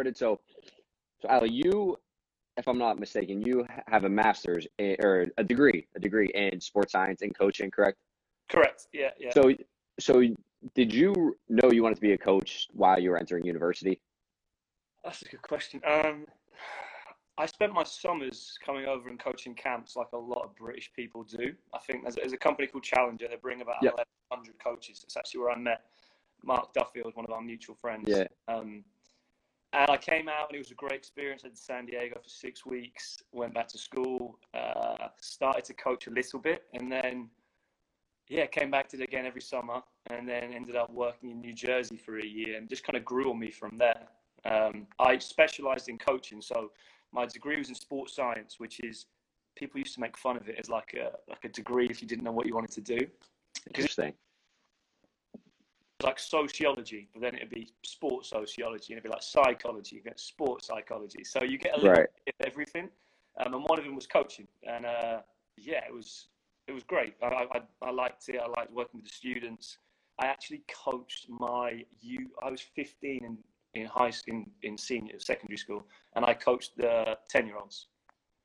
started. So, so Ali, you, if I'm not mistaken, you have a master's in, or a degree, a degree in sports science and coaching, correct? Correct. Yeah, yeah. So, so did you know you wanted to be a coach while you were entering university? That's a good question. Um, I spent my summers coming over and coaching camps like a lot of British people do. I think there's, there's a company called Challenger. They bring about yep. 1,100 coaches. That's actually where I met Mark Duffield, one of our mutual friends. Yeah. Um, and I came out and it was a great experience. I did San Diego for six weeks, went back to school, uh, started to coach a little bit, and then, yeah, came back to it again every summer, and then ended up working in New Jersey for a year and just kind of grew on me from there. Um, I specialized in coaching, so my degree was in sports science, which is people used to make fun of it as like a like a degree if you didn't know what you wanted to do. Interesting like sociology, but then it'd be sports sociology, and it'd be like psychology, you get sports psychology. So you get a little right. bit of everything. Um, and one of them was coaching, and uh, yeah, it was it was great. I, I, I liked it. I liked working with the students. I actually coached my you. I was 15 in in high school, in, in senior secondary school, and I coached the 10 year olds.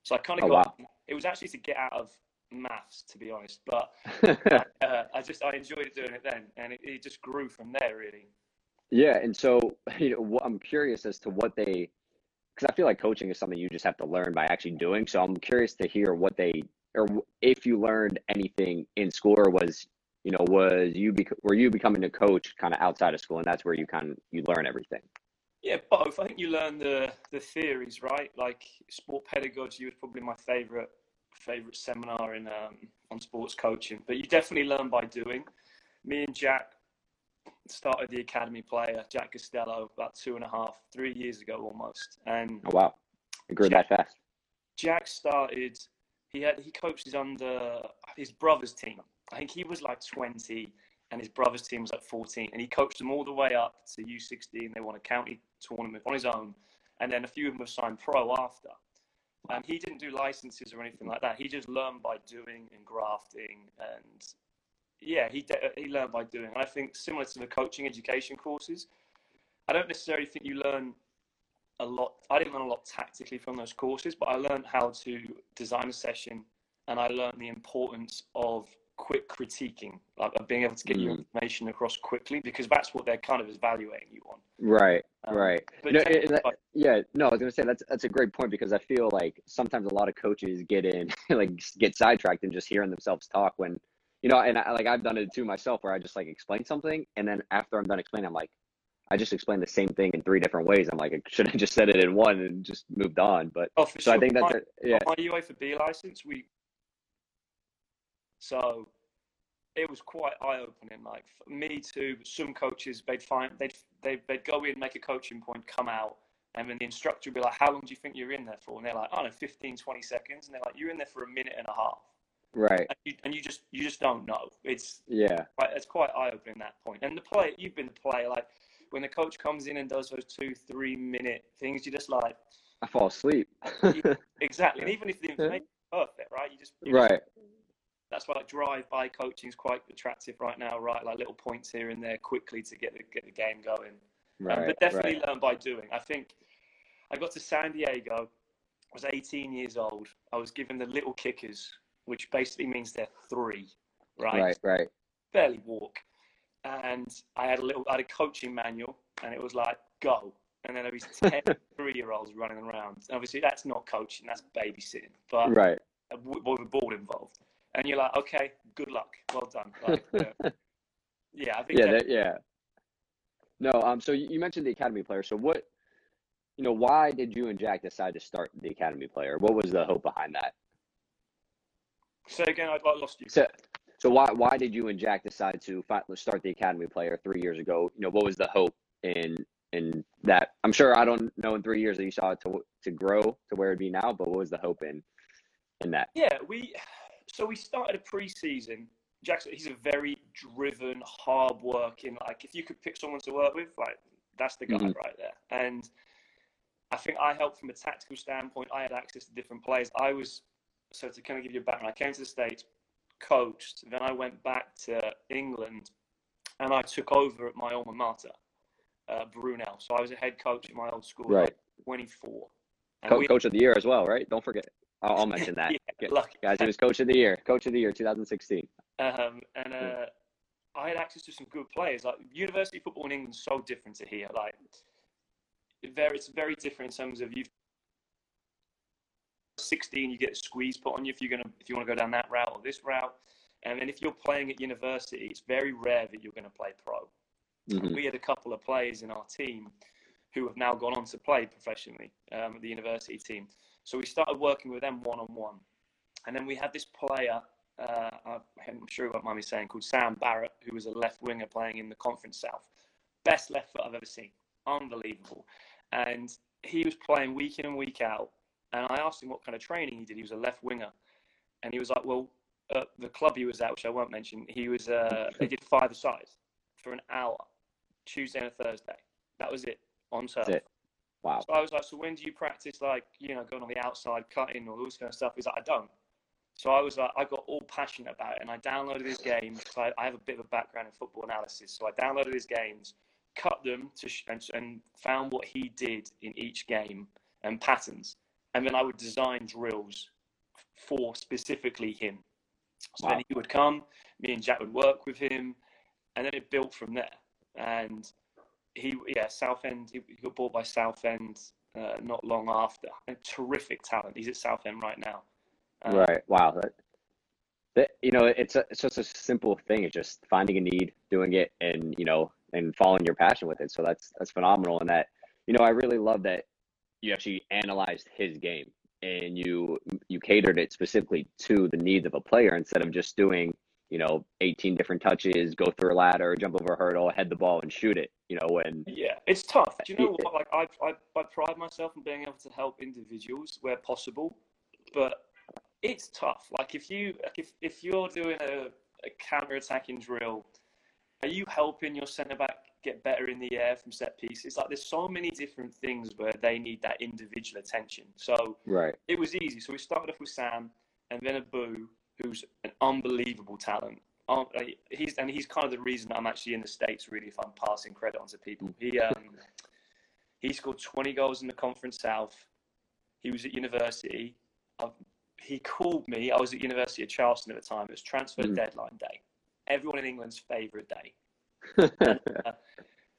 So I kind of oh, got. Wow. It was actually to get out of maths, to be honest. But uh, I just I enjoyed doing it then, and it, it, just grew from there, really. Yeah, and so you know, I'm curious as to what they, because I feel like coaching is something you just have to learn by actually doing. So I'm curious to hear what they, or if you learned anything in school, or was you know was you bec- were you becoming a coach kind of outside of school, and that's where you kind of you learn everything. Yeah, both. I think you learn the the theories, right? Like sport pedagogy was probably my favorite favorite seminar in um, on sports coaching. But you definitely learn by doing. Me and Jack started the academy player, Jack Costello, about two and a half, three years ago almost. And oh, wow, it grew Jack, that fast. Jack started. He had he coaches under his brother's team. I think he was like twenty, and his brother's team was like fourteen, and he coached them all the way up to U sixteen. They won a county tournament on his own, and then a few of them have signed pro after. Um, he didn't do licenses or anything like that. He just learned by doing and grafting, and yeah, he he learned by doing. And I think similar to the coaching education courses, I don't necessarily think you learn a lot. I didn't learn a lot tactically from those courses, but I learned how to design a session, and I learned the importance of quick critiquing, like being able to get mm. your information across quickly, because that's what they're kind of evaluating you on. Right, um, right. No, it, that, yeah, no, I was gonna say that's that's a great point because I feel like sometimes a lot of coaches get in like get sidetracked and just hearing themselves talk when you know, and I, like I've done it too myself where I just like explain something and then after I'm done explaining, I'm like, I just explained the same thing in three different ways. I'm like, I should have just said it in one and just moved on. But oh, for so sure. I think that's my, a, yeah. My UEFA B license, we so it was quite eye opening. Like me too. Some coaches they'd find they'd they'd, they'd go in, make a coaching point, come out, and then the instructor would be like, "How long do you think you're in there for?" And they're like, "I don't know, 15, 20 seconds." And they're like, "You're in there for a minute and a half." Right. And you, and you just you just don't know. It's yeah. Right, it's quite eye opening that point. And the play, you've been the player. Like when the coach comes in and does those two, three minute things, you're just like, I fall asleep. exactly. And even if the information perfect, right? You just right. Just, that's why like drive-by coaching is quite attractive right now, right? Like little points here and there quickly to get the, get the game going. Right, um, but definitely right. learn by doing. I think I got to San Diego. I was 18 years old. I was given the little kickers, which basically means they're three, right? Right, right. Barely walk. And I had a little, I had a coaching manual, and it was like go. And then there was 10 three-year-olds running around. And obviously, that's not coaching; that's babysitting. But right, with a ball involved and you're like, okay, good luck, well done. Like, uh, yeah, I think. Yeah, that, yeah. No, um. So you mentioned the academy player. So what, you know, why did you and Jack decide to start the academy player? What was the hope behind that? So again, I lost you. So, so why why did you and Jack decide to start the academy player three years ago? You know, what was the hope in in that? I'm sure I don't know in three years that you saw it to to grow to where it'd be now, but what was the hope in in that? Yeah, we so we started a pre-season. Jackson, he's a very driven, hard-working. Like if you could pick someone to work with, like that's the guy mm-hmm. right there. And I think I helped from a tactical standpoint. I had access to different players. I was so to kind of give you a background. I came to the states, coached, then I went back to England, and I took over at my alma mater. uh, Brunel. So I was a head coach at my old school, right? 24. Co- we, coach of the year as well, right? Don't forget. I'll, I'll mention that. yeah, lucky. Guys, he was coach of the year, coach of the year, 2016. Um, and uh, I had access to some good players. Like university football in England so different to here. Like very, it's very different in terms of you. 16, you get a squeeze put on you if you're gonna if you want to go down that route or this route. And then if you're playing at university, it's very rare that you're going to play pro. Mhm. We had a couple of players in our team who have now gone on to play professionally um, at the university team. So we started working with them one on one. And then we had this player, uh, I'm sure you won't mind me saying, called Sam Barrett, who was a left winger playing in the Conference South. Best left foot I've ever seen. Unbelievable. And he was playing week in and week out. And I asked him what kind of training he did. He was a left winger. And he was like, well, uh, the club he was at, which I won't mention, he was uh, they did five sides for an hour, Tuesday and a Thursday. That was it on turf. It. Wow. So I was like, so when do you practice like you know going on the outside, cutting, or all this kind of stuff? He's like, I don't. So I was like, I got all passionate about it, and I downloaded his games. I, I have a bit of a background in football analysis, so I downloaded his games, cut them to sh- and, and found what he did in each game and patterns, and then I would design drills for specifically him. So Wow. then he would come, me and Jack would work with him, and then it built from there. And he, yeah, Southend, he, he got bought by Southend uh, not long after. A terrific talent. He's at Southend right now. Uh, Right. Wow. That, that you know, it's a, it's just a simple thing. It's just finding a need, doing it, and you know, and following your passion with it. So that's that's phenomenal. And that you know, I really love that you actually analyzed his game and you you catered it specifically to the needs of a player instead of just doing you know 18 different touches, go through a ladder, jump over a hurdle, head the ball, and shoot it. You know, when Yeah, it's tough. Do you know what? Like, I, I, I pride myself in being able to help individuals where possible, but it's tough. Like, if you, like, if, if you're doing a, a counter-attacking drill, are you helping your centre back get better in the air from set pieces? Like, there's so many different things where they need that individual attention. So right, it was easy. So we started off with Sam, and then Abu, who's an unbelievable talent. Um, uh, he's and he's kind of the reason I'm actually in the states. Really, if I'm passing credit on to people, he um, he scored 20 goals in the Conference South. He was at university. i he called me. I was at University of Charleston at the time. It was transfer Mhm. deadline day. Everyone in England's favourite day.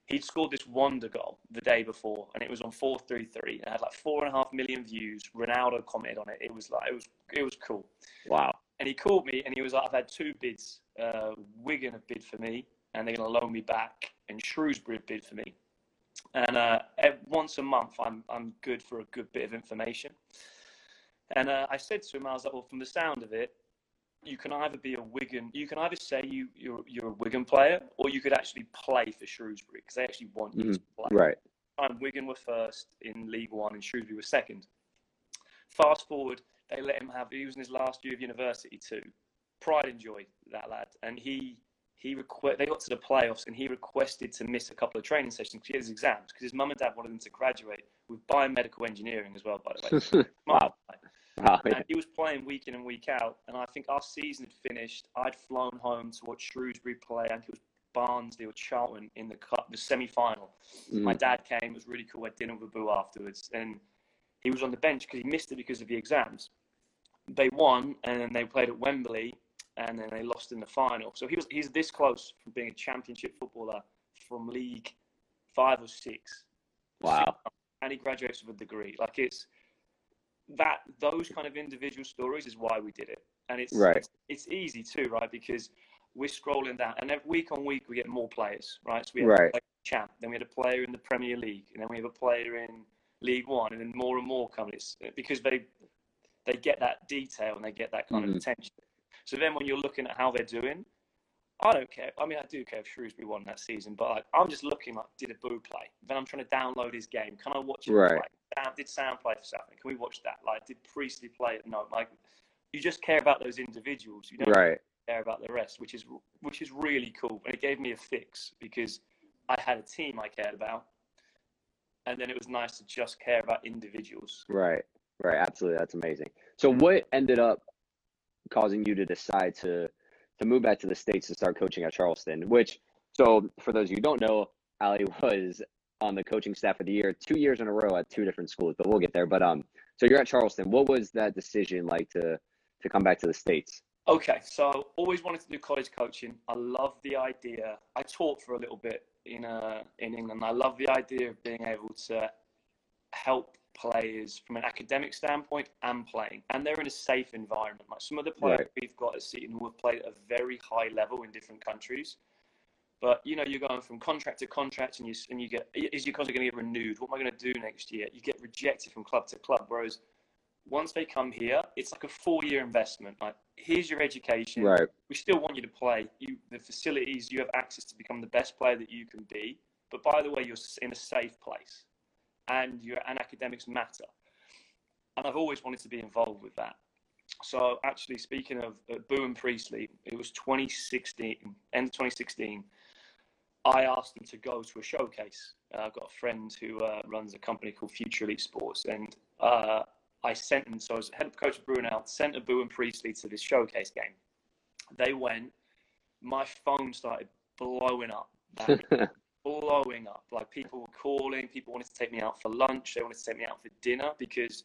He'd scored this wonder goal the day before, and it was on 433. It had like four and a half million views. Ronaldo commented on it. It was like it was it was cool. wow, And he called me, and he was like, "I've had two bids. Uh, Wigan have bid for me, and they're going to loan me back, and Shrewsbury have bid for me. And uh, once a month, I'm I'm good for a good bit of information." And uh, I said to him, I was like, "Well, from the sound of it, you can either be a Wigan, you can either say you you're you're a Wigan player, or you could actually play for Shrewsbury because they actually want you to play." right, time, Wigan were first in League One and Shrewsbury were second. Fast forward, they let him have. He was in his last year of university too. Pride and joy, that lad, and he he requ- They got to the playoffs, and he requested to miss a couple of training sessions to get his exams because his mum and dad wanted him to graduate with biomedical engineering as well. By the way, wow, wow, and he was playing week in and week out. And I think our season had finished. I'd flown home to watch Shrewsbury play. I think it was Barnsley or Charlton in the cup, the semi-final. My Mm, dad came. It was really cool. I had dinner with Abu afterwards, and he was on the bench because he missed it because of the exams. They won, and then they played at Wembley, and then they lost in the final. So he was he's this close from being a championship footballer from League Five or Six, wow, and he graduates with a degree. Like it's that those kind of individual stories is why we did it, and it's Right. it's, it's easy too, right? Because we're scrolling down, and every week on week we get more players, right? So we have Right. a champ, then we had a player in the Premier League, and then we have a player in League One, and then more and more come. It's because they they get that detail and they get that kind Mhm. of attention. So then when you're looking at how they're doing, I don't care. I mean, I do care if Shrewsbury won that season, but like, I'm just looking like, did Abu play? Then I'm trying to download his game. Can I watch it Right. play? Sam, did Sam play for Southampton? Can we watch that? Like, did Priestley play? No, like, you just care about those individuals. You don't right, care about the rest, which is which is really cool. And it gave me a fix because I had a team I cared about, and then it was nice to just care about individuals. right, right. Absolutely, that's amazing. So, what ended up causing you to decide to to move back to the states to start coaching at Charleston? Which, so for those of you who don't know, Ali was on the coaching staff of the year two years in a row at two different schools, but we'll get there. But um, so you're at Charleston. What was that decision like to to come back to the states? Okay, so always wanted to do college coaching. I love the idea. I taught for a little bit in uh, in England. I love the idea of being able to help players from an academic standpoint and playing, and they're in a safe environment. Like some of the players right. we've got at Seton who have played at a very high level in different countries. But you know, you're going from contract to contract, and you and you get is your contract going to get renewed? What am I going to do next year? You get rejected from club to club. Whereas once they come here, it's like a four-year investment. Like here's your education. Right. We still want you to play. You the facilities. You have access to become the best player that you can be. But by the way, you're in a safe place and your and academics matter. And I've always wanted to be involved with that. So actually, speaking of uh, Boo and Priestley, it was 2016, end of 2016. I asked them to go to a showcase. Uh, I've got a friend who uh, runs a company called Future Elite Sports, and uh, I sent them. So I was head of coach of Brunel, sent Abu and Priestley to this showcase game. They went. My phone started blowing up. blowing up. Like people were calling, people wanted to take me out for lunch, they wanted to take me out for dinner because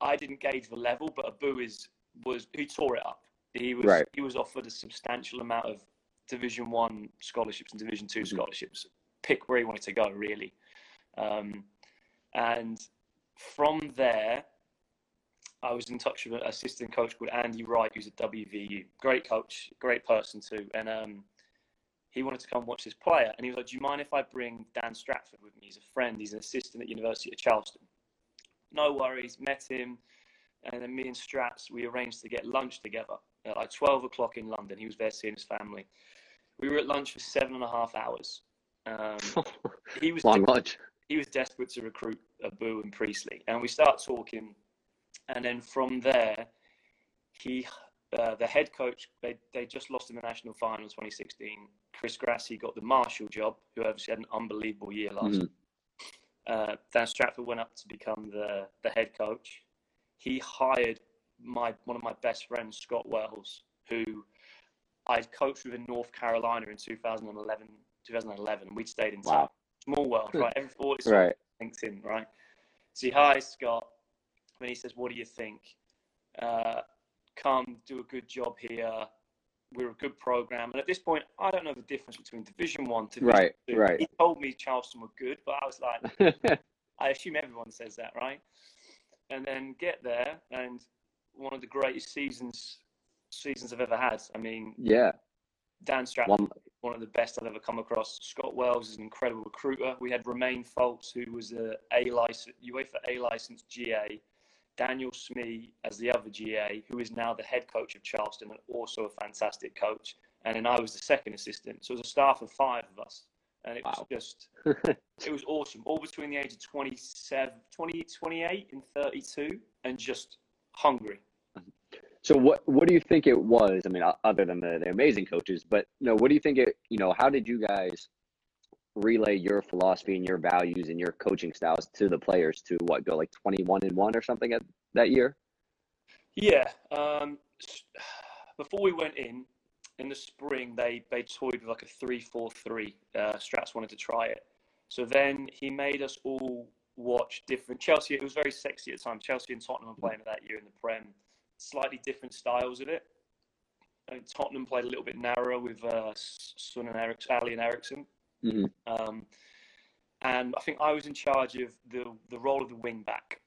I didn't gauge the level, but Abu is was he tore it up. He was right. he was offered a substantial amount of Division One scholarships and Division 2 mm-hmm. scholarships. Pick where he wanted to go, really. Um, and from there, I was in touch with an assistant coach called Andy Wright, who's at WVU. Great coach, great person too. And um, he wanted to come watch this player. And he was like, Do you mind if I bring Dan Stratford with me? He's a friend, he's an assistant at University of Charleston. No worries, met him. And then me and Strats, we arranged to get lunch together at like 12 o'clock in London. He was there seeing his family. We were at lunch for seven and a half hours. Um, he was long lunch. He was desperate to recruit Abu and Priestley, and we start talking. And then from there, he uh, the head coach, they, they just lost in the national final in 2016. Chris Grassi got the Marshall job, who obviously had an unbelievable year last mm. uh, Dan Stratford went up to become the, the head coach. He hired my one of my best friends, Scott Wells, who I coached with in North Carolina in 2011. 2011, we'd stayed in wow. small world, right? Every thought right. LinkedIn, right? So hi Scott, when he says, "What do you think?" Uh, come do a good job here. We're a good program. And at this point, I don't know the difference between Division One to Division right, Two. Right. He told me Charleston were good, but I was like, I assume everyone says that, right? And then get there, and one of the greatest seasons seasons I've ever had. I mean, yeah, Dan Stratford, one. one of the best I've ever come across. Scott Wells is an incredible recruiter. We had Romain Foltz, who was a A license UEFA A licensed GA Daniel Smee as the other GA, who is now the head coach of Charleston and also a fantastic coach. And then I was the second assistant. So it was a staff of five of us. And it wow. was just, it was awesome. All between the age of 27, 20, 28 and 32, and just hungry. So what what do you think it was? I mean, other than the, the amazing coaches, but you know, what do you think it? You know, how did you guys relay your philosophy and your values and your coaching styles to the players to what go like 21 and 1 or something at that year? Yeah um, before we went in in the spring they they toyed with like a 3-4-3 uh, strats wanted to try it. So then he made us all watch different chelsea it was very sexy at the time chelsea and tottenham were playing that year in the prem slightly different styles of it. Tottenham played a little bit narrower with uh, Son and Alli and Eriksen Mm-hmm. Um, and I think I was in charge of the the role of the wing back.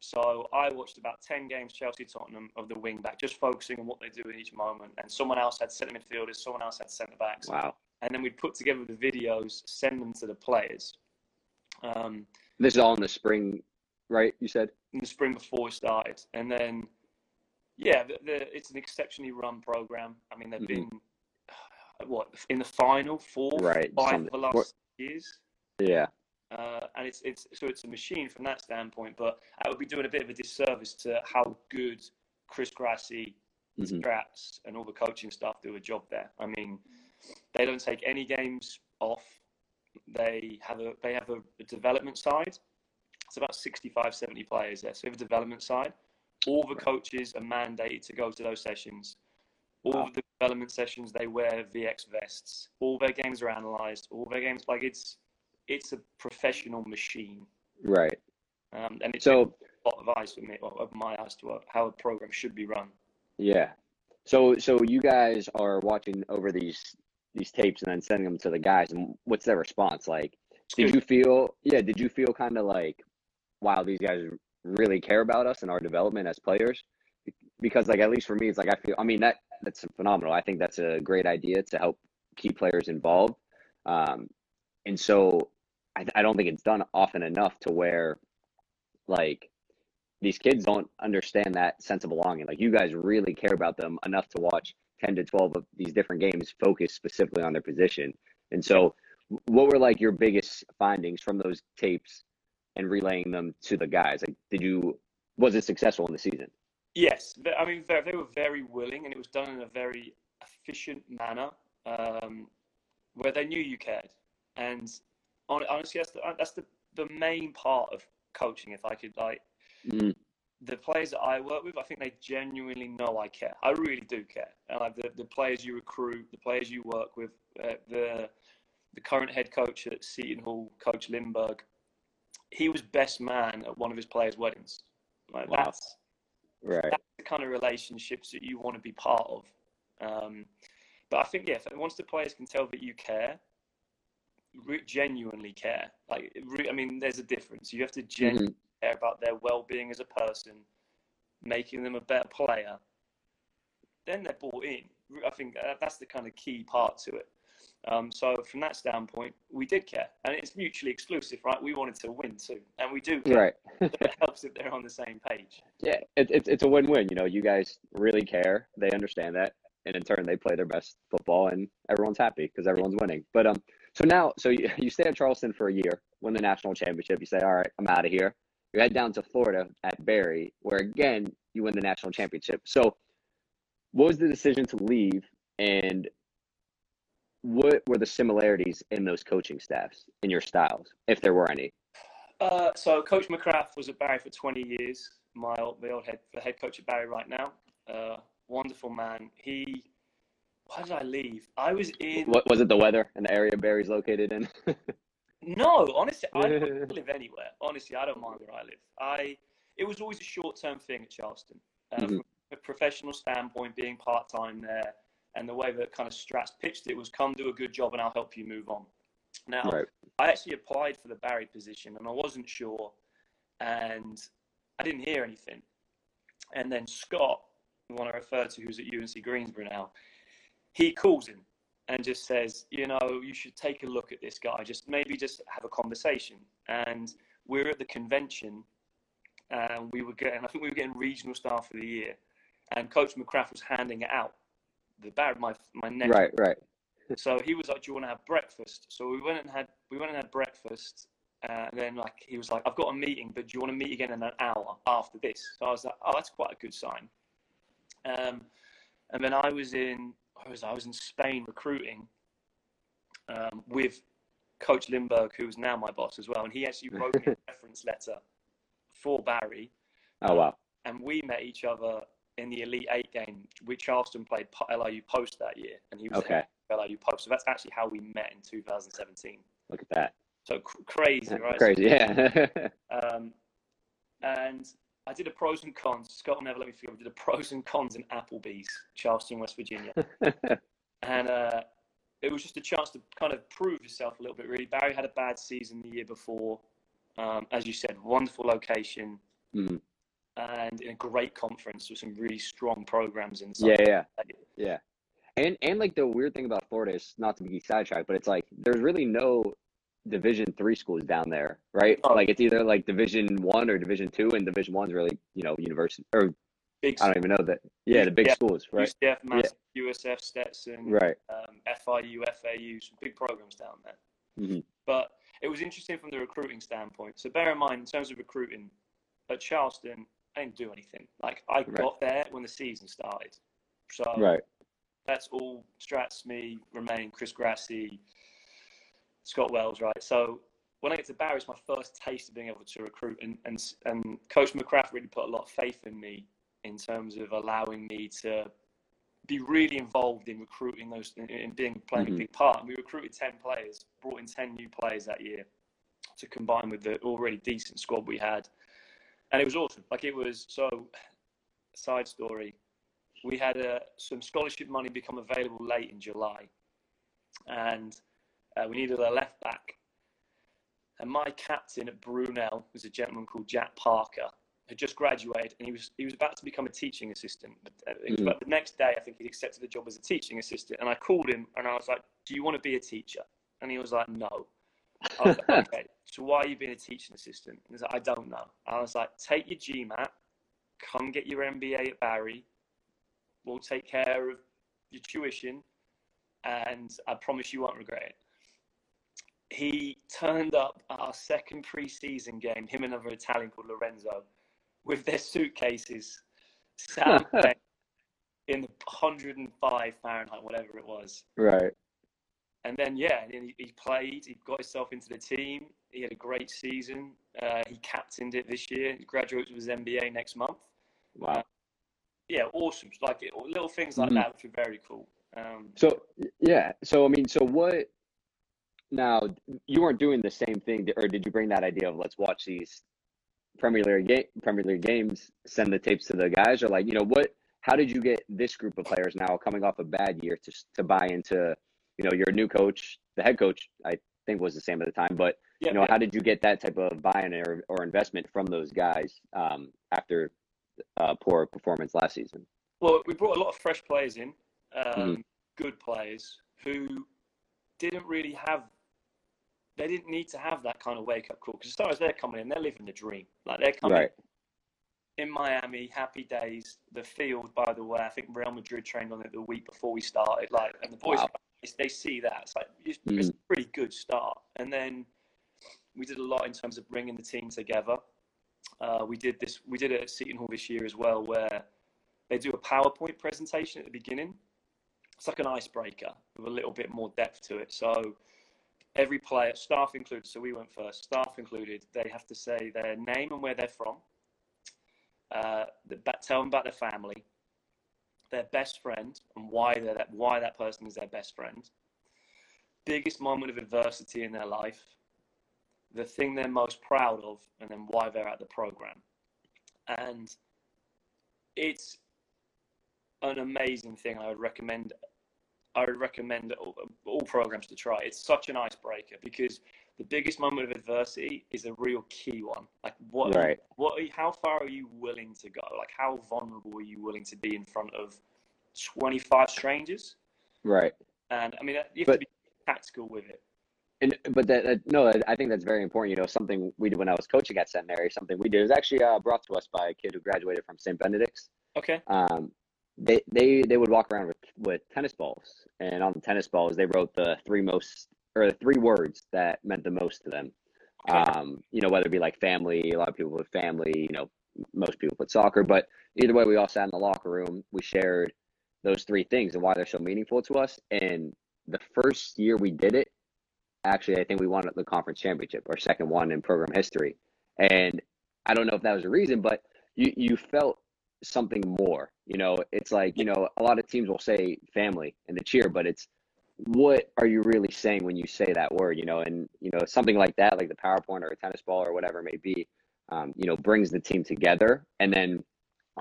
So I watched about ten games Chelsea Tottenham of the wing back, just focusing on what they do in each moment. And someone else had centre midfielders, someone else had centre backs. Wow! And then we'd put together the videos, send them to the players. Um, this is all in the spring, right? You said in the spring before it started, and then yeah, the, the, it's an exceptionally run program. I mean, they've mm-hmm. been what in the final four, right. five the last what, years. Yeah. Uh, and it's it's so it's a machine from that standpoint, but I would be doing a bit of a disservice to how good Chris Grassi, mm-hmm. Strats, and all the coaching staff do a job there. I mean, they don't take any games off. They have a they have a, a development side. It's about 65, 70 players there. So we have a development side. All the coaches are mandated to go to those sessions. All wow. the development sessions, they wear VX vests. All their games are analysed. All their games, like it's it's a professional machine. Right. Um, and it's So a lot of eyes for me, or of my eyes to how a program should be run. yeah. So so you guys are watching over these these tapes and then sending them to the guys, and what's their response like? Did you feel yeah? Did you feel kind of like, wow, these guys really care about us and our development as players? Because like at least for me, it's like I feel. I mean that that's phenomenal. I think that's a great idea to help keep players involved. Um, and so I, I don't think it's done often enough to where like these kids don't understand that sense of belonging. Like you guys really care about them enough to watch 10 to 12 of these different games focused specifically on their position. And so what were like your biggest findings from those tapes and relaying them to the guys? Like did you was it successful in the season? Yes, I mean they, they were very willing, and it was done in a very efficient manner, um, where they knew you cared. And honestly, that's the, that's the the main part of coaching. If I could like Mm, the players that I work with, I think they genuinely know I care. I really do care. And like the, the players you recruit, the players you work with, uh, the the current head coach at Seton Hall, Coach Lindberg, he was best man at one of his players' weddings. Like Wow. that's right. that's the kind of relationships that you want to be part of. Um, but I think yeah, if- once the players can tell that you care, re- genuinely care. Like re- I mean, there's a difference. You have to genuinely Mhm. care about their well-being as a person, making them a better player. Then they're bought in. I think uh, that's the kind of key part to it. Um, so from that standpoint, we did care, and it's mutually exclusive, right? We wanted to win too, and we do care. Right. it helps if they're on the same page. Yeah, it, it's it's a win-win. You know, you guys really care. They understand that, and in turn, they play their best football, and everyone's happy because everyone's winning. But um, so now, so you, you stay at Charleston for a year, win the national championship. You say, all right, I'm out of here. You head down to Florida at Barry, where again you win the national championship. So, what was the decision to leave, and what were the similarities in those coaching staffs in your styles, if there were any? Uh, so Coach McGrath was at Barry for 20 years. My old, the old head, the head coach at Barry right now. Uh, wonderful man. He. Why did I leave? I was in. What was it? The weather and the area Barry's located in? No, honestly, I don't live anywhere. Honestly, I don't mind where I live. I. It was always a short-term thing at Charleston. Uh, Mhm. From a professional standpoint, being part-time there, and the way that kind of Strats pitched it was, "Come do a good job, and I'll help you move on." Now, right. I actually applied for the Barry position and I wasn't sure, and I didn't hear anything. And then Scott, the one I referred to, who's at UNC Greensboro now, he calls him and just says, you know, you should take a look at this guy. Just maybe just have a conversation. And we were at the convention, and we were getting, I think we were getting regional staff of the year, and Coach McGrath was handing it out. The Barry, my my neck. Right. Right. so he was like, "Do you want to have breakfast?" So we went and had we went and had breakfast, uh, and then like he was like, "I've got a meeting, but do you want to meet again in an hour after this?" So I was like, "Oh, that's quite a good sign." Um, and then I was in I was I was in Spain recruiting um, with Coach Lindberg, who is now my boss as well, and he actually wrote me a reference letter for Barry, Oh wow. and we met each other in the Elite Eight game, which Charleston played LIU Post that year, and he was Okay. LIU Post. So that's actually how we met in 2017. Look at that. So cr- crazy, right? Crazy. Yeah. Um, and I did a pros and cons. Scott will never let me forget. I did a pros and cons in Applebee's, Charleston, West Virginia, and uh, it was just a chance to kind of prove yourself a little bit. Really, Barry had a bad season the year before. Um, as you said, wonderful location Mhm. And in a great conference with some really strong programs in. yeah. Yeah. Yeah. And and like the weird thing about Florida is not to be sidetracked, but it's like there's really no Division three schools down there, right? Oh. Like it's either like Division one or Division two, and Division one's really you know university or Big I don't even know that. Yeah, the big Yeah. schools, right? UCF, Mass, USF, Stetson, Right. um, FIU, FAU, some big programs down there. Mhm. But it was interesting from the recruiting standpoint. So bear in mind, in terms of recruiting, at Charleston, I didn't do anything. Like I Right. got there when the season started. So Right. that's all Strats, me, Romain, Chris Grassi, Scott Wells, right? So when I get to Barry, it's my first taste of being able to recruit, and and and Coach McGrath really put a lot of faith in me in terms of allowing me to be really involved in recruiting those in, in being playing Mhm. a big part. And we recruited ten players, brought in ten new players that year, to combine with the already decent squad we had, and it was awesome. Like it was so. Side story, we had uh, some scholarship money become available late in July, and uh, we needed a left back. And my captain at Brunel was a gentleman called Jack Parker, had just graduated, and he was he was about to become a teaching assistant. Mm. But the next day, I think he accepted the job as a teaching assistant. And I called him, and I was like, "Do you want to be a teacher?" And he was like, "No." I oh, "Okay, so why are you being a teaching assistant?" And he's like, "I don't know." I was like, "Take your GMAT, come get your MBA at Barry. We'll take care of your tuition, and I promise you won't regret it." He turned up at our second preseason game, him and another Italian called Lorenzo, with their suitcases sat in the 105 Fahrenheit, whatever it was. Right. And then, yeah, he, he played, he got himself into the team. He had a great season. Uh, he captained it this year. He graduates with his MBA next month. Wow. Uh, yeah, awesome. Like little things like mm-hmm. that, which are very cool. Um, so, yeah. So, I mean, so what now you weren't doing the same thing, or did you bring that idea of let's watch these Premier League game, Premier League games, send the tapes to the guys, or like you know what? How did you get this group of players now coming off a bad year to to buy into? You know, your new coach, the head coach, I think was the same at the time, but yeah, you know, yeah. how did you get that type of buy-in or, or investment from those guys um, after uh, poor performance last season? Well, we brought a lot of fresh players in, um, mm-hmm. good players who didn't really have they didn't need to have that kind of wake up call because as far as they're coming in, they're living the dream. Like they're coming right. in Miami, happy days. The field, by the way, I think Real Madrid trained on it the week before we started. Like, and the boys, wow. They see that. It's like it's, mm. it's a pretty good start. And then we did a lot in terms of bringing the team together. Uh, we did this. We did it at Seton Hall this year as well, where they do a PowerPoint presentation at the beginning. It's like an icebreaker with a little bit more depth to it. So every player, staff included, so we went first, staff included, they have to say their name and where they're from, uh, the, tell them about their family, their best friend, and why that why that person is their best friend, biggest moment of adversity in their life, the thing they're most proud of, and then why they're at the program. And it's an amazing thing. I would recommend I would recommend all, all programs to try. It's such an icebreaker because the biggest moment of adversity is a real key one. Like what, right. what, how far are you willing to go? Like how vulnerable are you willing to be in front of 25 strangers? Right. And I mean, you have but, to be tactical with it. And but that, that, no, I think that's very important. You know, something we did when I was coaching at St. Mary, something we did was actually uh, brought to us by a kid who graduated from St. Benedict's. Okay. Um, they they they would walk around with with tennis balls, and on the tennis balls they wrote the three most or the three words that meant the most to them. Um, you know, whether it be like family, a lot of people put family, you know, most people put soccer, but either way, we all sat in the locker room. We shared those three things and why they're so meaningful to us. And the first year we did it, actually, I think we won the conference championship, our second one in program history. And I don't know if that was a reason, but you you felt something more. You know, it's like, you know, a lot of teams will say family and the cheer, but it's what are you really saying when you say that word, you know, and, you know, something like that, like the PowerPoint or a tennis ball or whatever it may be, um, you know, brings the team together. And then,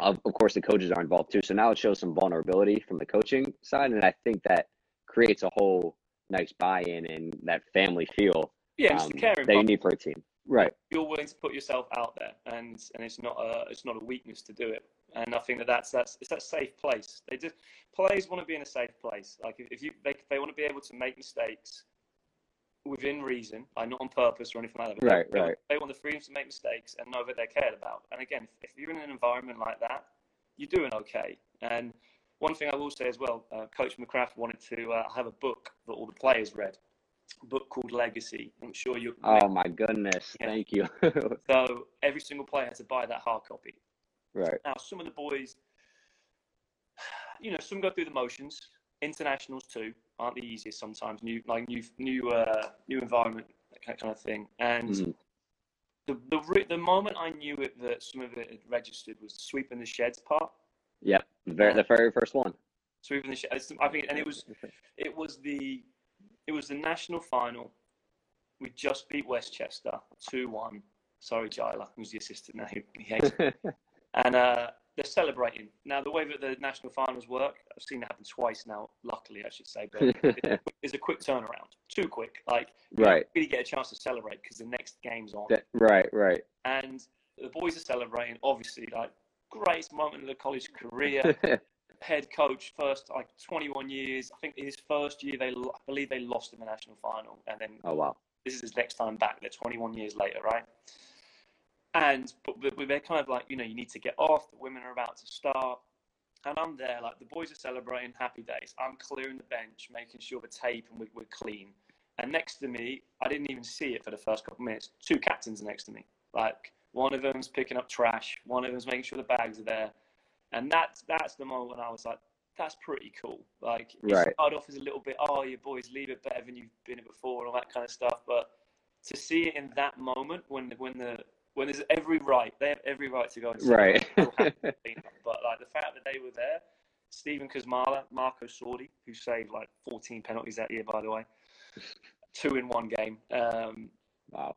of, of course, the coaches are involved too. So now it shows some vulnerability from the coaching side. And I think that creates a whole nice buy in and that family feel yeah, um, that you need for a team. Right. You're willing to put yourself out there, and and it's not a it's not a weakness to do it and I think that that's that's it's that safe place. They just players want to be in a safe place. Like if, you they, they want to be able to make mistakes within reason, like not on purpose or anything like that. Right, they, right. They want the freedom to make mistakes and know that they're cared about. And again, if, if you're in an environment like that, you're doing okay. And one thing I will say as well, uh, Coach McGrath wanted to uh, have a book that all the players read. Book called Legacy. I'm sure you. Oh my goodness! Yeah. Thank you. so every single player had to buy that hard copy. Right. Now, some of the boys, you know, some go through the motions. Internationals too aren't the easiest sometimes. New, like new, new, uh, new environment, that kind of thing. And mm-hmm. the the the moment I knew it that some of it had registered was sweeping the sheds part. Yeah, the very, the very first one. Sweeping the sheds. I think, and it was, it was the, it was the national final. We just beat West Chester 2 1. Sorry, Jyla, who's the assistant now. He, hates it. and uh, they're celebrating. Now, the way that the national finals work, I've seen it happen twice now, luckily, I should say, but it's a quick turnaround. Too quick. Like, you right. really get a chance to celebrate because the next game's on. That- right, right. And the boys are celebrating, obviously, like, greatest moment of the college career. Head coach, first like 21 years. I think his first year, they I believe they lost in the national final, and then oh wow. this is his next time back. They're 21 years later, right? And but they're kind of like, you know, you need to get off. The women are about to start, and I'm there. Like the boys are celebrating happy days. I'm clearing the bench, making sure the tape and we, we're clean. And next to me, I didn't even see it for the first couple of minutes. Two captains next to me. Like one of them's picking up trash, one of them's making sure the bags are there, and that's that's the moment when I was like, that's pretty cool. Like it Right. started off as a little bit, oh, your boys leave it better than you've been it before and all that kind of stuff. But to see it in that moment when when the when there's every right, they have every right to go and Right. celebrate. I'm so happy. but like the fact that they were there, Stephen Kazmala, Marco Sordi, who saved like 14 penalties that year, by the way, two in one game. Um, wow.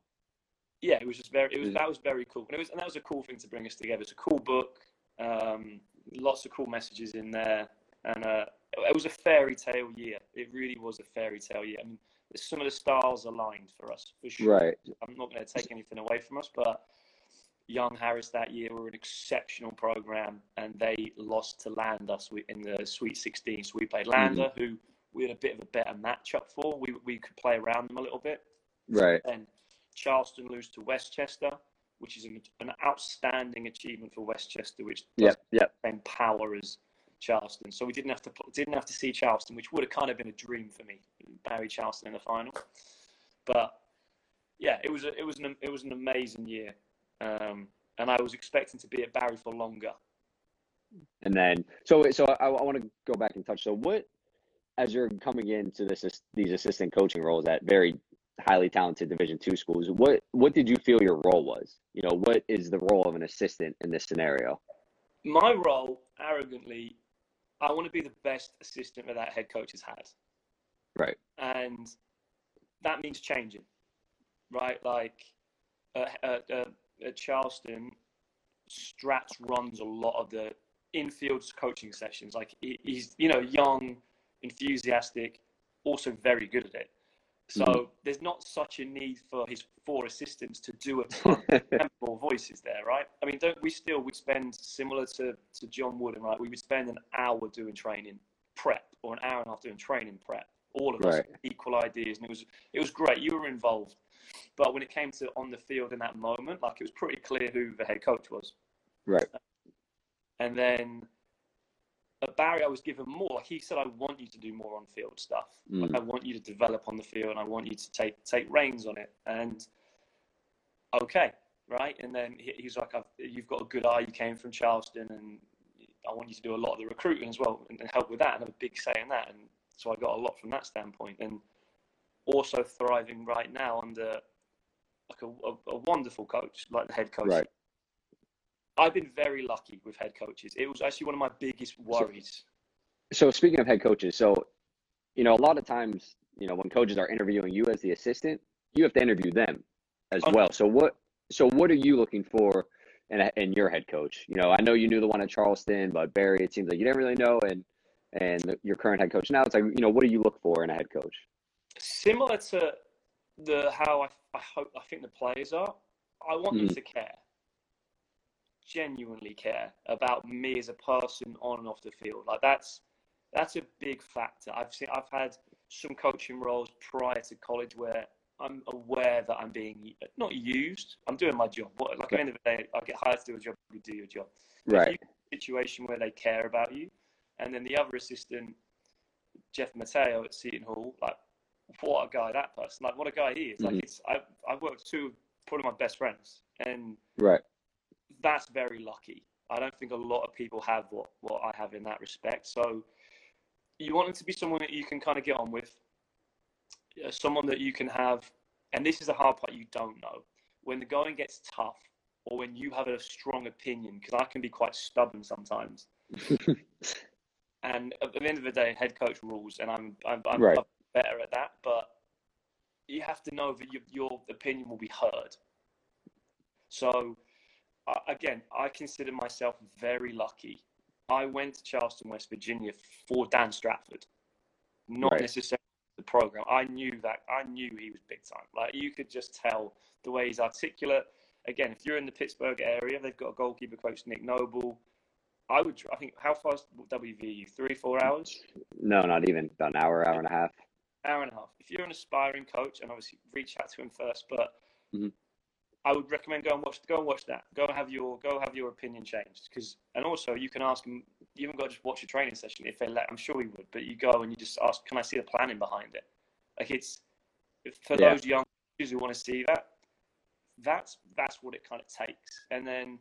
yeah, it was just very. It was that was very cool, and it was and that was a cool thing to bring us together. It's a cool book, um, lots of cool messages in there, and uh, it was a fairy tale year. It really was a fairy tale year. I mean, some of the stars aligned for us for sure. Right. I'm not going to take anything away from us, but Young Harris that year were an exceptional program, and they lost to Landers in the Sweet 16. So we played Lander, who we had a bit of a better matchup for. We we could play around them a little bit. Right. Then Charleston lose to West Chester, which is an, an outstanding achievement for West Chester, which Yep. Yep. same power as Charleston. So we didn't have to didn't have to see Charleston, which would have kind of been a dream for me, Barry Charleston in the final. But yeah, it was a, it was an it was an amazing year, um, and I was expecting to be at Barry for longer. And then, so so I, I want to go back and touch. So what, as you're coming into this these assistant coaching roles at very highly talented Division two schools, what what did you feel your role was? You know, what is the role of an assistant in this scenario? My role, arrogantly, I want to be the best assistant that that head coach has had. Right. and that means changing, right? Like uh, uh, uh, at Charleston, Strats runs a lot of the infield coaching sessions. Like he, he's you know young, enthusiastic, also very good at it. So Mhm. there's not such a need for his four assistants to do a ton of more voices there, right? I mean, don't we still would spend similar to to John Wooden, right? We would spend an hour doing training prep or an hour and a half doing training prep. All of us equal ideas, and it was it was great. You were involved, but when it came to on the field in that moment, like it was pretty clear who the head coach was. Right. And then at Barry, I was given more. Like he said, I want you to do more on field stuff. Like Mm. I want you to develop on the field, and I want you to take take reins on it. And okay, right. And then he, he was like, I've, "You've got a good eye. You came from Charleston, and I want you to do a lot of the recruiting as well and, and help with that, and have a big say in that." And so I got a lot from that standpoint, and also thriving right now under like a, a, a wonderful coach, like the head coach. Right. I've been very lucky with head coaches. It was actually one of my biggest worries. So speaking of head coaches, so you know, a lot of times, you know, when coaches are interviewing you as the assistant, you have to interview them as Oh. well. So what so what are you looking for in a, in your head coach? You know, I know you knew the one at Charleston, but Barry, it seems like you didn't really know, and and the, your current head coach now, it's like you know, what do you look for in a head coach? Similar to the how I, I hope I think the players are. I want them Mhm. to care, genuinely care about me as a person on and off the field. Like that's that's a big factor. I've seen I've had some coaching roles prior to college where I'm aware that I'm being not used. I'm doing my job. What, like at the end of the day, I get hired to do a job. You do your job. Right. you situation where they care about you, and then the other assistant, Jeff Mateo at Seton Hall, like what a guy that person, like what a guy he is. Like Mhm. it's I I've worked with two probably my best friends, and Right. That's very lucky. I don't think a lot of people have what what I have in that respect. So you want them to be someone that you can kind of get on with, uh, someone that you can have, and this is the hard part you don't know when the going gets tough or when you have a strong opinion because I can be quite stubborn sometimes. and at the end of the day, head coach rules, and I'm I'm, I'm Right. better at that. But you have to know that your, your opinion will be heard. So, again, I consider myself very lucky. I went to Charleston, West Virginia for Dan Stratford, not right. necessarily the program. I knew that. I knew he was big time. Like you could just tell the way he's articulate. Again, if you're in the Pittsburgh area, they've got a goalkeeper coach, Nick Noble. I would. I think how fast WVU? Three, four hours? No, not even. About an hour, hour and a half. Hour and a half. If you're an aspiring coach, and obviously reach out to him first, but mm-hmm. I would recommend go and watch. Go and watch that. Go and have your go have your opinion changed. Because and also you can ask him. You haven't got to just watch a training session if they let. I'm sure he would. But you go and you just ask, "Can I see the planning behind it?" Like it's for yeah. those young who want to see that. That's that's what it kind of takes. And then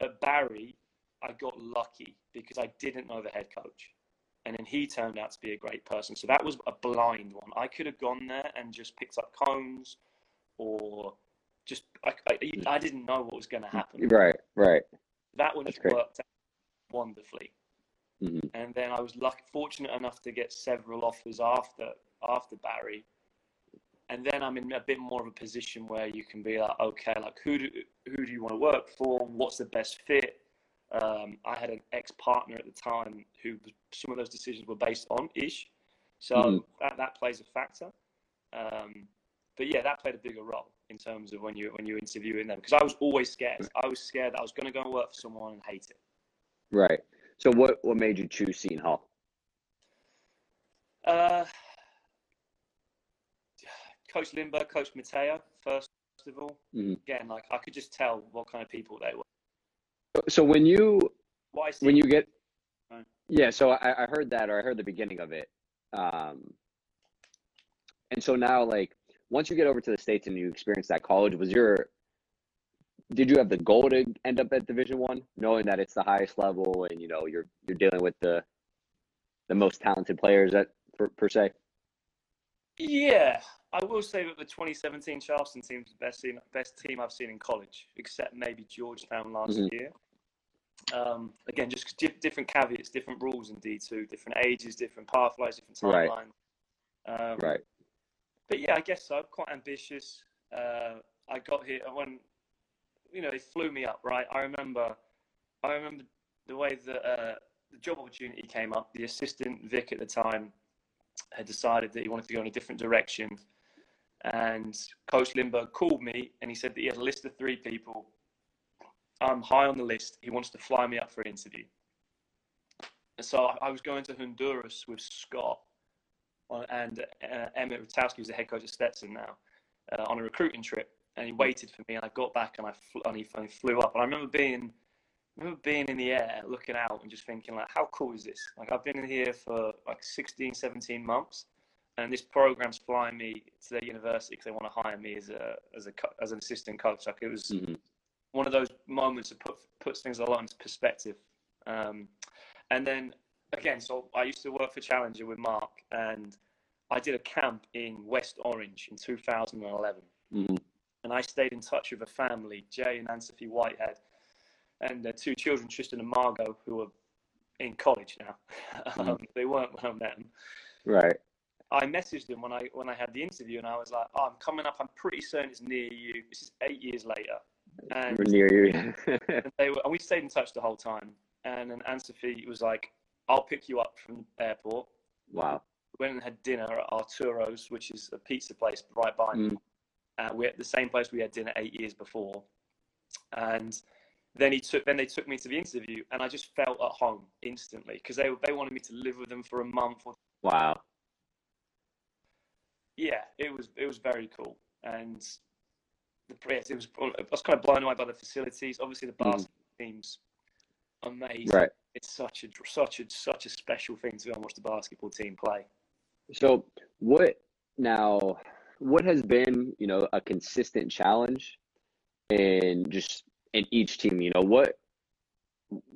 at Barry, I got lucky because I didn't know the head coach. And then he turned out to be a great person. So that was a blind one. I could have gone there and just picked up cones or just I, I, I didn't know what was going to happen. Right, right. That one just worked out wonderfully. Mm-hmm. And then I was lucky, fortunate enough to get several offers after after Barry. And then I'm in a bit more of a position where you can be like, okay, like who do who do you want to work for? What's the best fit? Um, I had an ex partner at the time who some of those decisions were based on ish, so mm-hmm. that that plays a factor. Um, but yeah, that played a bigger role in terms of when you when you're interviewing them because I was always scared. I was scared that I was going to go and work for someone and hate it. Right. So what what made you choose Seton Hall? Uh, Coach Lindberg, Coach Mateo, first of all. Mm-hmm. Again, like I could just tell what kind of people they were. So when you when you get yeah, so I, I heard that or I heard the beginning of it. Um, and so now like once you get over to the states and you experience that college, was your did you have the goal to end up at Division One, knowing that it's the highest level and you know you're you're dealing with the the most talented players that per, per se? Yeah, I will say that the 2017 Charleston team is the best team, best team I've seen in college, except maybe Georgetown last mm-hmm. year. Um, again, just different caveats, different rules in D2, different ages, different pathways, different timelines. Right. Um, right but yeah, I guess so. Quite ambitious. Uh, I got here when, you know, they flew me up. Right. I remember, I remember the way that uh, the job opportunity came up. The assistant Vic at the time had decided that he wanted to go in a different direction, and Coach Lindberg called me and he said that he had a list of three people. I'm high on the list. He wants to fly me up for an interview. And so I was going to Honduras with Scott and uh, Emmett Rutowski, who's the head coach of Stetson now, uh, on a recruiting trip, and he waited for me, and I got back, and I fl- and, he, and he flew up, and I remember being. I remember being in the air, looking out, and just thinking, like, how cool is this? Like, I've been in here for like 16, 17 months, and this program's flying me to their university because they want to hire me as a as a as an assistant coach. Like, it was mm-hmm. one of those moments that put puts things a lot into perspective. Um, and then again, so I used to work for Challenger with Mark, and I did a camp in West Orange in 2011. Mm-hmm. And I stayed in touch with a family, Jay and Anne-Sophie Whitehead, and their two children, Tristan and Margot, who are in college now. Mm-hmm. um, they weren't when I met them. Right. I messaged them when I when I had the interview, and I was like, "Oh, I'm coming up. I'm pretty certain it's near you." This is eight years later, and We're near you. and they were, and we stayed in touch the whole time. And then Anne Sophie was like, I'll pick you up from the airport. Wow. Went and had dinner at Arturo's, which is a pizza place right by me. Mm. Uh, we're at the same place we had dinner eight years before. And then he took then they took me to the interview and I just felt at home instantly because they they wanted me to live with them for a month or wow yeah it was it was very cool and the it was I was kind of blown away by the facilities obviously the mm. basketball mm. teams amazing right it's such a such a such a special thing to go and watch the basketball team play. So what now? What has been you know a consistent challenge and just in each team? You know what,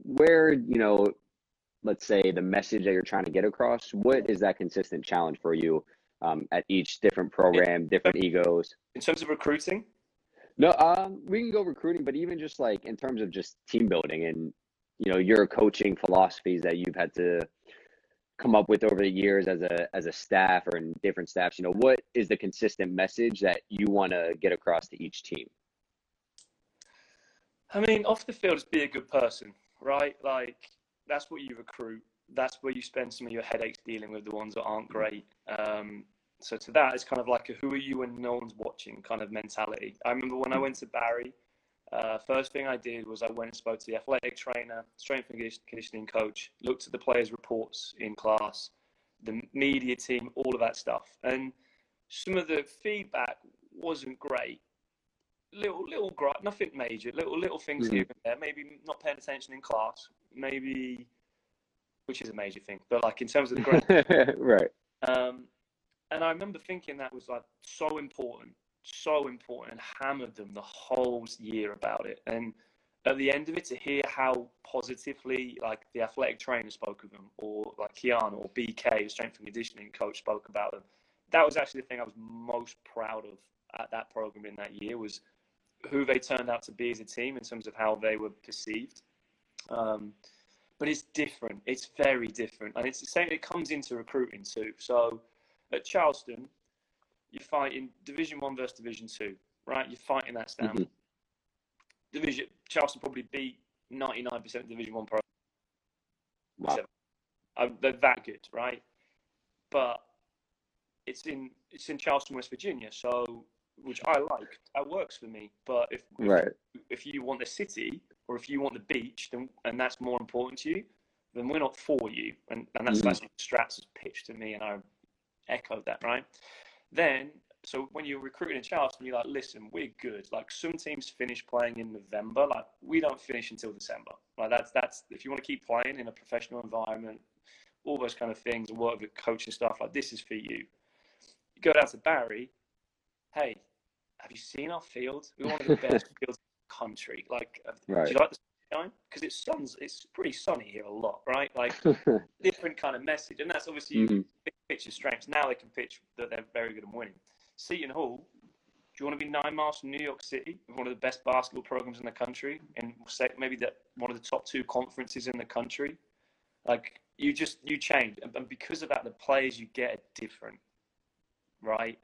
where you know, let's say the message that you're trying to get across. What is that consistent challenge for you um, at each different program, different egos? In terms of recruiting. No, um, we can go recruiting, but even just like in terms of just team building and you know your coaching philosophies that you've had to come up with over the years as a as a staff or in different staffs? You know, what is the consistent message that you want to get across to each team? I mean, off the field, is be a good person, right? Like that's what you recruit. That's where you spend some of your headaches dealing with the ones that aren't great. Um, so to that, it's kind of like a who are you when no one's watching kind of mentality. I remember when I went to Barry, uh, first thing I did was I went and spoke to the athletic trainer, strength and conditioning coach, looked at the players' reports in class, the media team, all of that stuff. And some of the feedback wasn't great. Little, little, nothing major. Little, little things mm-hmm. here and there. Maybe not paying attention in class. Maybe, which is a major thing. But like in terms of the grade, right. Um, and I remember thinking that was like so important so important and hammered them the whole year about it. And at the end of it, to hear how positively like the athletic trainer spoke of them, or like Keanu or BK, strength and conditioning coach, spoke about them, that was actually the thing I was most proud of at that program in that year was who they turned out to be as a team in terms of how they were perceived. Um, but it's different. It's very different, and it's the same. It comes into recruiting too. So at Charleston, you're fighting Division One versus Division Two, right? You're fighting that standard. Mm-hmm. Division Charleston probably beat 99% of Division One pro. Wow. Uh, they're that good, right? But it's in it's in Charleston, West Virginia, so which I like. That works for me. But if right. if, you want the city or if you want the beach, then and that's more important to you, then we're not for you. And and that's mm-hmm. that's what Strats has pitched to me, and I echoed that, right? Then, so when you're recruiting in Charleston, you're like, listen, we're good. Like some teams finish playing in November. Like we don't finish until December. Like that's that's if you want to keep playing in a professional environment, all those kind of things, and work with coaching stuff. Like this is for you. You go down to Barry. Hey, have you seen our field? We're one of the best fields in the country. Like, right. do you like the sunshine? Because it's suns. It's pretty sunny here a lot, right? Like different kind of message, and that's obviously mm-hmm pitch your strengths. Now they can pitch that they're very good at winning. Seton Hall, do you want to be nine miles from New York City, one of the best basketball programs in the country, and maybe that one of the top two conferences in the country? Like you just you change, and because of that, the players you get are different, right?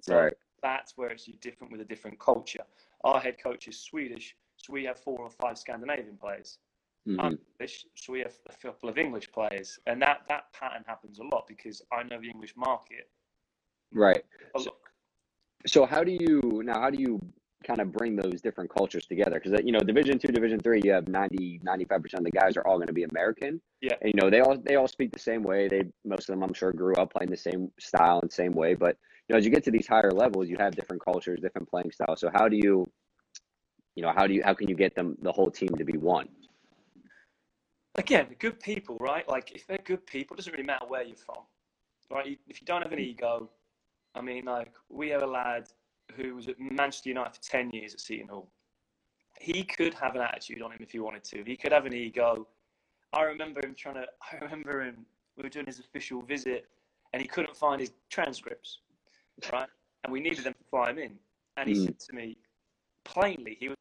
So right. That's where it's different with a different culture. Our head coach is Swedish, so we have four or five Scandinavian players. Mm-hmm. English, so we have a couple of English players, and that that pattern happens a lot because I know the English market. Right. So, so how do you now? How do you kind of bring those different cultures together? Because you know, Division two, Division three, you have 90, 95 percent of the guys are all going to be American. Yeah. And, you know, they all they all speak the same way. They most of them, I'm sure, grew up playing the same style and same way. But you know, as you get to these higher levels, you have different cultures, different playing styles. So how do you, you know, how do you how can you get them the whole team to be one? Again, good people, right? Like if they're good people, it doesn't really matter where you're from, right? If you don't have an ego, I mean, like we have a lad who was at Manchester United for ten years at Seton Hall. He could have an attitude on him if he wanted to. He could have an ego. I remember him trying to. I remember him. We were doing his official visit, and he couldn't find his transcripts, right? And we needed them to fly him in. And he mm. said to me, plainly, he was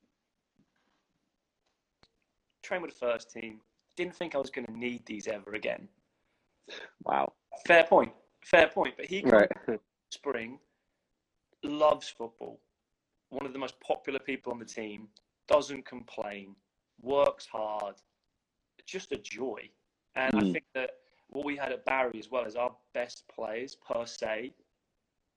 trained with the first team, didn't think I was going to need these ever again. Wow. Fair point. Fair point. But he right. spring loves football. One of the most popular people on the team doesn't complain, works hard, just a joy. And mm. I think that what we had at Barry as well as our best players per se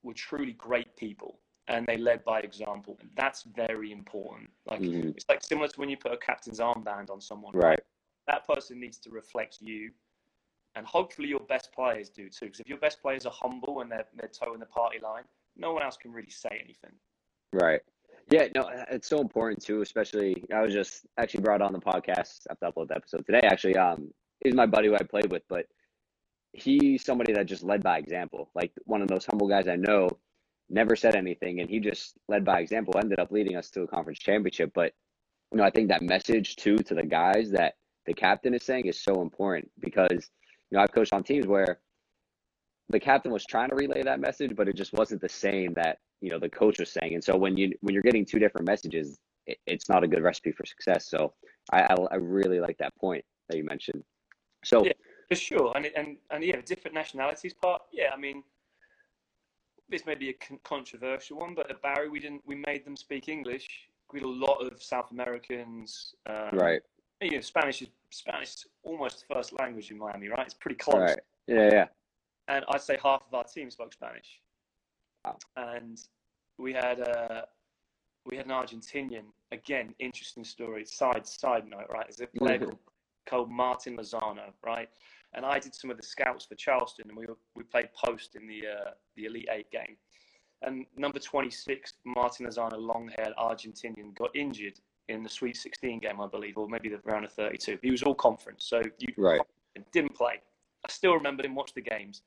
were truly great people and they led by example. That's very important. Like mm. it's like similar to when you put a captain's armband on someone. Right that person needs to reflect you. And hopefully your best players do too. Because if your best players are humble and they're, they're toeing the party line, no one else can really say anything. Right. Yeah, no, it's so important too, especially I was just actually brought on the podcast. After I the episode today. Actually, um, he's my buddy who I played with, but he's somebody that just led by example. Like one of those humble guys I know, never said anything, and he just led by example. Ended up leading us to a conference championship. But you know, I think that message too to the guys that the captain is saying is so important because you know I've coached on teams where the captain was trying to relay that message, but it just wasn't the same that you know the coach was saying. And so when you when you're getting two different messages, it, it's not a good recipe for success. So I, I, I really like that point that you mentioned. So yeah, For sure, and and and yeah, different nationalities part. Yeah, I mean, this may be a controversial one, but at Barry, we didn't. We made them speak English. We had a lot of South Americans. Um, right. You know, Spanish is Spanish is almost the first language in Miami, right? It's pretty close. Right. Yeah, yeah. And I'd say half of our team spoke Spanish. Wow. And we had a we had an Argentinian. Again, interesting story. Side side note, right? There's a player called, called Martin Lozano, right? And I did some of the scouts for Charleston, and we were, we played post in the uh, the Elite Eight game. And number 26, Martin Lozano, long-haired Argentinian, got injured in the Sweet 16 game, I believe, or maybe the round of 32. He was all conference, so you right. didn't play. I still remember him watch the games.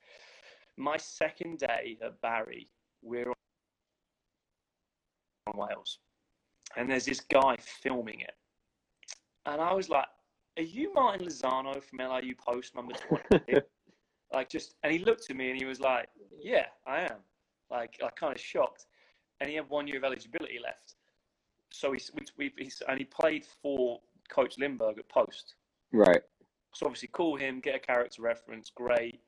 My second day at Barry, we're on Wales, and there's this guy filming it, and I was like, "Are you Martin Lozano from LIU Post number 20?" like just, and he looked at me and he was like, "Yeah, I am." Like, I kind of shocked, and he had one year of eligibility left, so he, we, we, and he played for Coach Lindberg at Post. Right. So obviously, call him, get a character reference, great.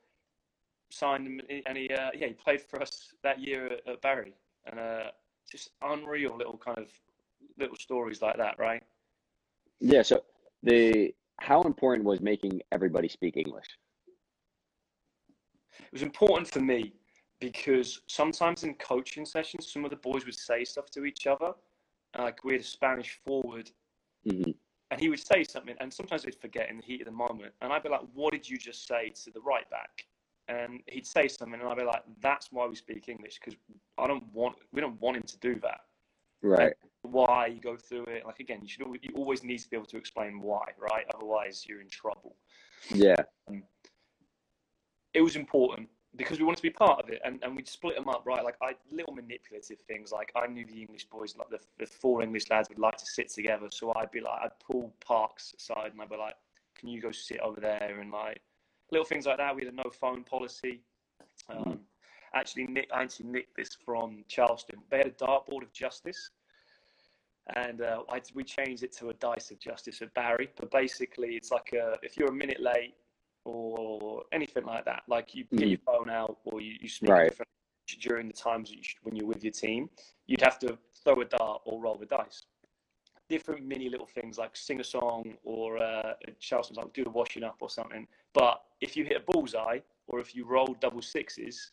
Signed him, and he uh, yeah he played for us that year at, at Barry, and uh, just unreal little kind of little stories like that, right? Yeah. So the how important was making everybody speak English? It was important for me because sometimes in coaching sessions, some of the boys would say stuff to each other. Like we had a Spanish forward, mm-hmm. and he would say something, and sometimes they'd forget in the heat of the moment. And I'd be like, "What did you just say to the right back?" And he'd say something, and I'd be like, "That's why we speak English because I don't want we don't want him to do that." Right. And why you go through it? Like again, you should always, you always need to be able to explain why, right? Otherwise, you're in trouble. Yeah. Um, it was important because we wanted to be part of it and, and we'd split them up right? Like i little manipulative things like i knew the english boys like the, the four english lads would like to sit together so i'd be like i'd pull parks aside and i'd be like can you go sit over there? And like little things like that. We had a no phone policy. Um, actually nick i actually nicked this from charleston. They had a dartboard of justice and uh, I, we changed it to a dice of justice at barry. But basically it's like a, if you're a minute late or anything like that. Like you get mm. your phone out or you, you speak right. during the times you when you're with your team, you'd have to throw a dart or roll the dice. Different mini little things like sing a song or uh, Charleston's like do the washing up or something. But if you hit a bullseye or if you roll double sixes,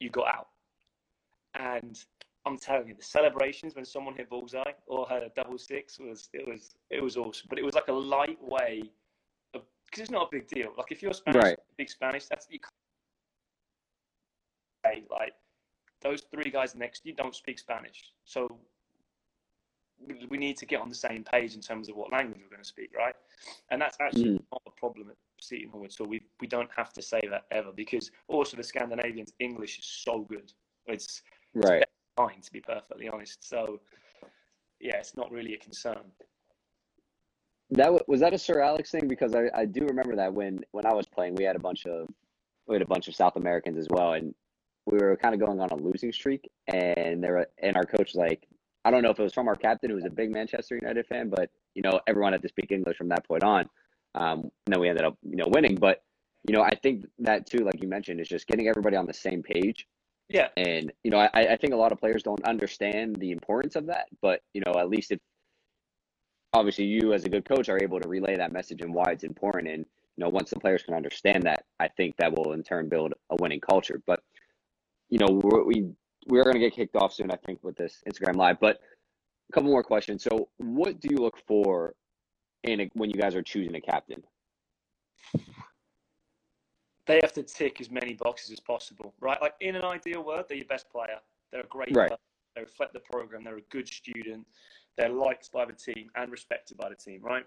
you got out. And I'm telling you, the celebrations when someone hit bullseye or had a double six was it was it was awesome. But it was like a light way because it's not a big deal. Like if you're Spanish, right. speak Spanish, that's you like those three guys next to you don't speak Spanish, so we need to get on the same page in terms of what language we're going to speak, right? And that's actually mm. not a problem at Seton Hall at all. We we don't have to say that ever because also the Scandinavians' English is so good. It's right. It's fine to be perfectly honest. So yeah, it's not really a concern. That was that a Sir Alex thing? Because I, I do remember that when when I was playing we had a bunch of we had a bunch of South Americans as well and we were kind of going on a losing streak and there and our coach was like I don't know if it was from our captain who was a big Manchester United fan but you know everyone had to speak English from that point on. Um, and then we ended up you know winning but you know I think that too like you mentioned is just getting everybody on the same page. Yeah. And you know I, I think a lot of players don't understand the importance of that but you know at least if obviously you as a good coach are able to relay that message and why it's important. And you know once the players can understand that i think that will in turn build a winning culture. But you know we're, we we're going to get kicked off soon i think with this instagram live. But a couple more questions. So what do you look for in a, when you guys are choosing a captain? They have to tick as many boxes as possible right? Like in an ideal world they're your best player. They're a great right. player. they reflect the program. They're a good student they're liked by the team and respected by the team, right?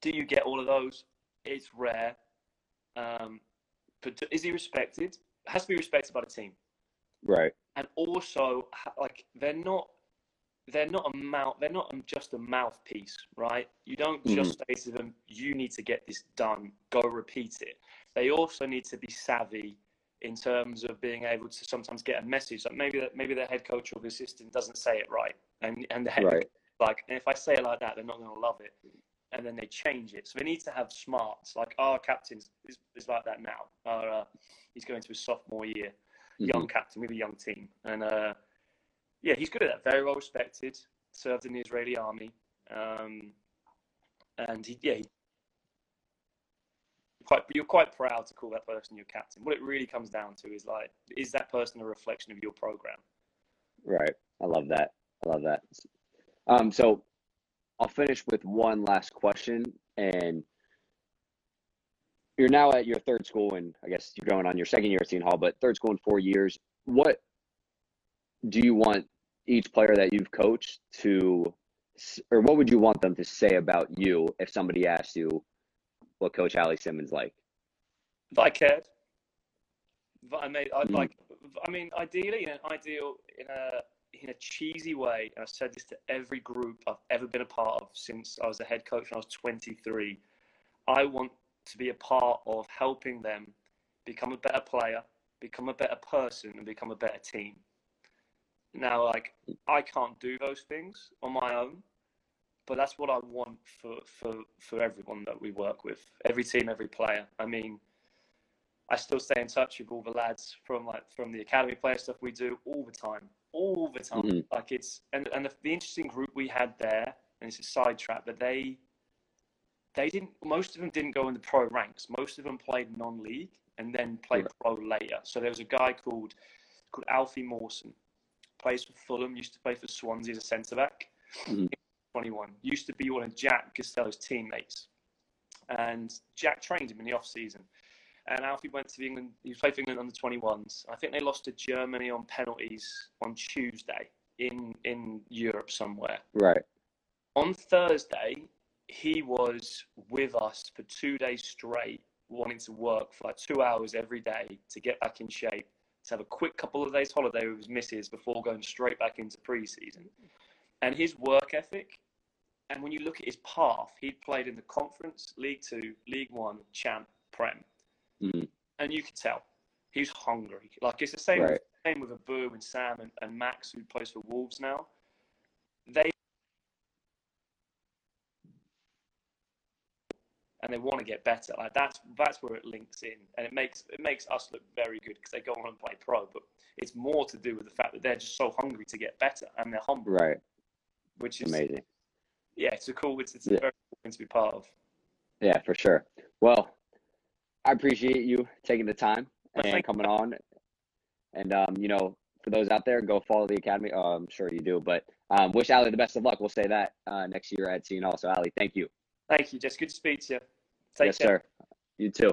Do you get all of those? It's rare. Um, but is he respected? Has to be respected by the team. Right. And also, like, they're not they're not a mouth they're not just a mouthpiece right you don't mm. just say to them you need to get this done go repeat it they also need to be savvy in terms of being able to sometimes get a message like maybe that maybe the head coach or the assistant doesn't say it right and and the head right. like and if I say it like that they're not going to love it and then they change it. So they need to have smarts. Like our captain is, is like that now. Our, uh, he's going to his sophomore year, mm-hmm. young captain with a young team, and uh, yeah, he's good at that. Very well respected. Served in the Israeli army, um, and he, yeah, he, quite you're quite proud to call that person your captain. What it really comes down to is like, is that person a reflection of your program? Right. I love that. I love that. Um, so I'll finish with one last question, and you're now at your third school, and I guess you're going on your second year at Seton Hall, but third school in four years. What do you want each player that you've coached to, or what would you want them to say about you if somebody asked you what Coach Alli Simmons like? If I cared, I made I'd mm. like. I mean, ideally, in an ideal, in a in a cheesy way, and I've said this to every group I've ever been a part of since I was a head coach when I was 23. I want to be a part of helping them become a better player, become a better person, and become a better team. Now, like, I can't do those things on my own, but that's what I want for, for, for everyone that we work with, every team, every player. I mean, I still stay in touch with all the lads from like from the academy player stuff we do all the time all the time. Mm-hmm. Like it's and and the, the, interesting group we had there, and it's a sidetrack, but they they didn't. Most of them didn't go in the pro ranks. Most of them played non-league and then played right. pro later. So there was a guy called called Alfie Mawson, plays for Fulham. Used to play for Swansea as a centre back. Mm-hmm. 21 used to be one of Jack Costello's teammates, and Jack trained him in the off season and Alfie went to the England. He played for England under 21s. I think they lost to Germany on penalties on Tuesday in in Europe somewhere. Right. On Thursday, he was with us for two days straight, wanting to work for like two hours every day to get back in shape, to have a quick couple of days holiday with his missus before going straight back into pre-season. And his work ethic, and when you look at his path, he'd played in the Conference, League Two, League One, Champ, Prem Mm. And you could tell he was hungry. Like it's the same, right. same with Abu and Sam and, and Max, who plays for Wolves now. They and they want to get better. Like that's that's where it links in, and it makes it makes us look very good because they go on and play pro. But it's more to do with the fact that they're just so hungry to get better, and they're humble. Right. Which is amazing. Yeah, it's a cool. It's, it's yeah. a very cool thing to be part of. Yeah, for sure. Well, I appreciate you taking the time and coming on. And um, you know, for those out there, go follow the academy. Oh, I'm sure you do, but um, wish Alli the best of luck. We'll say that uh, next year at Hall. So Alli, thank you. Thank you. Just good to speak to you. Take yes, care. sir. You too.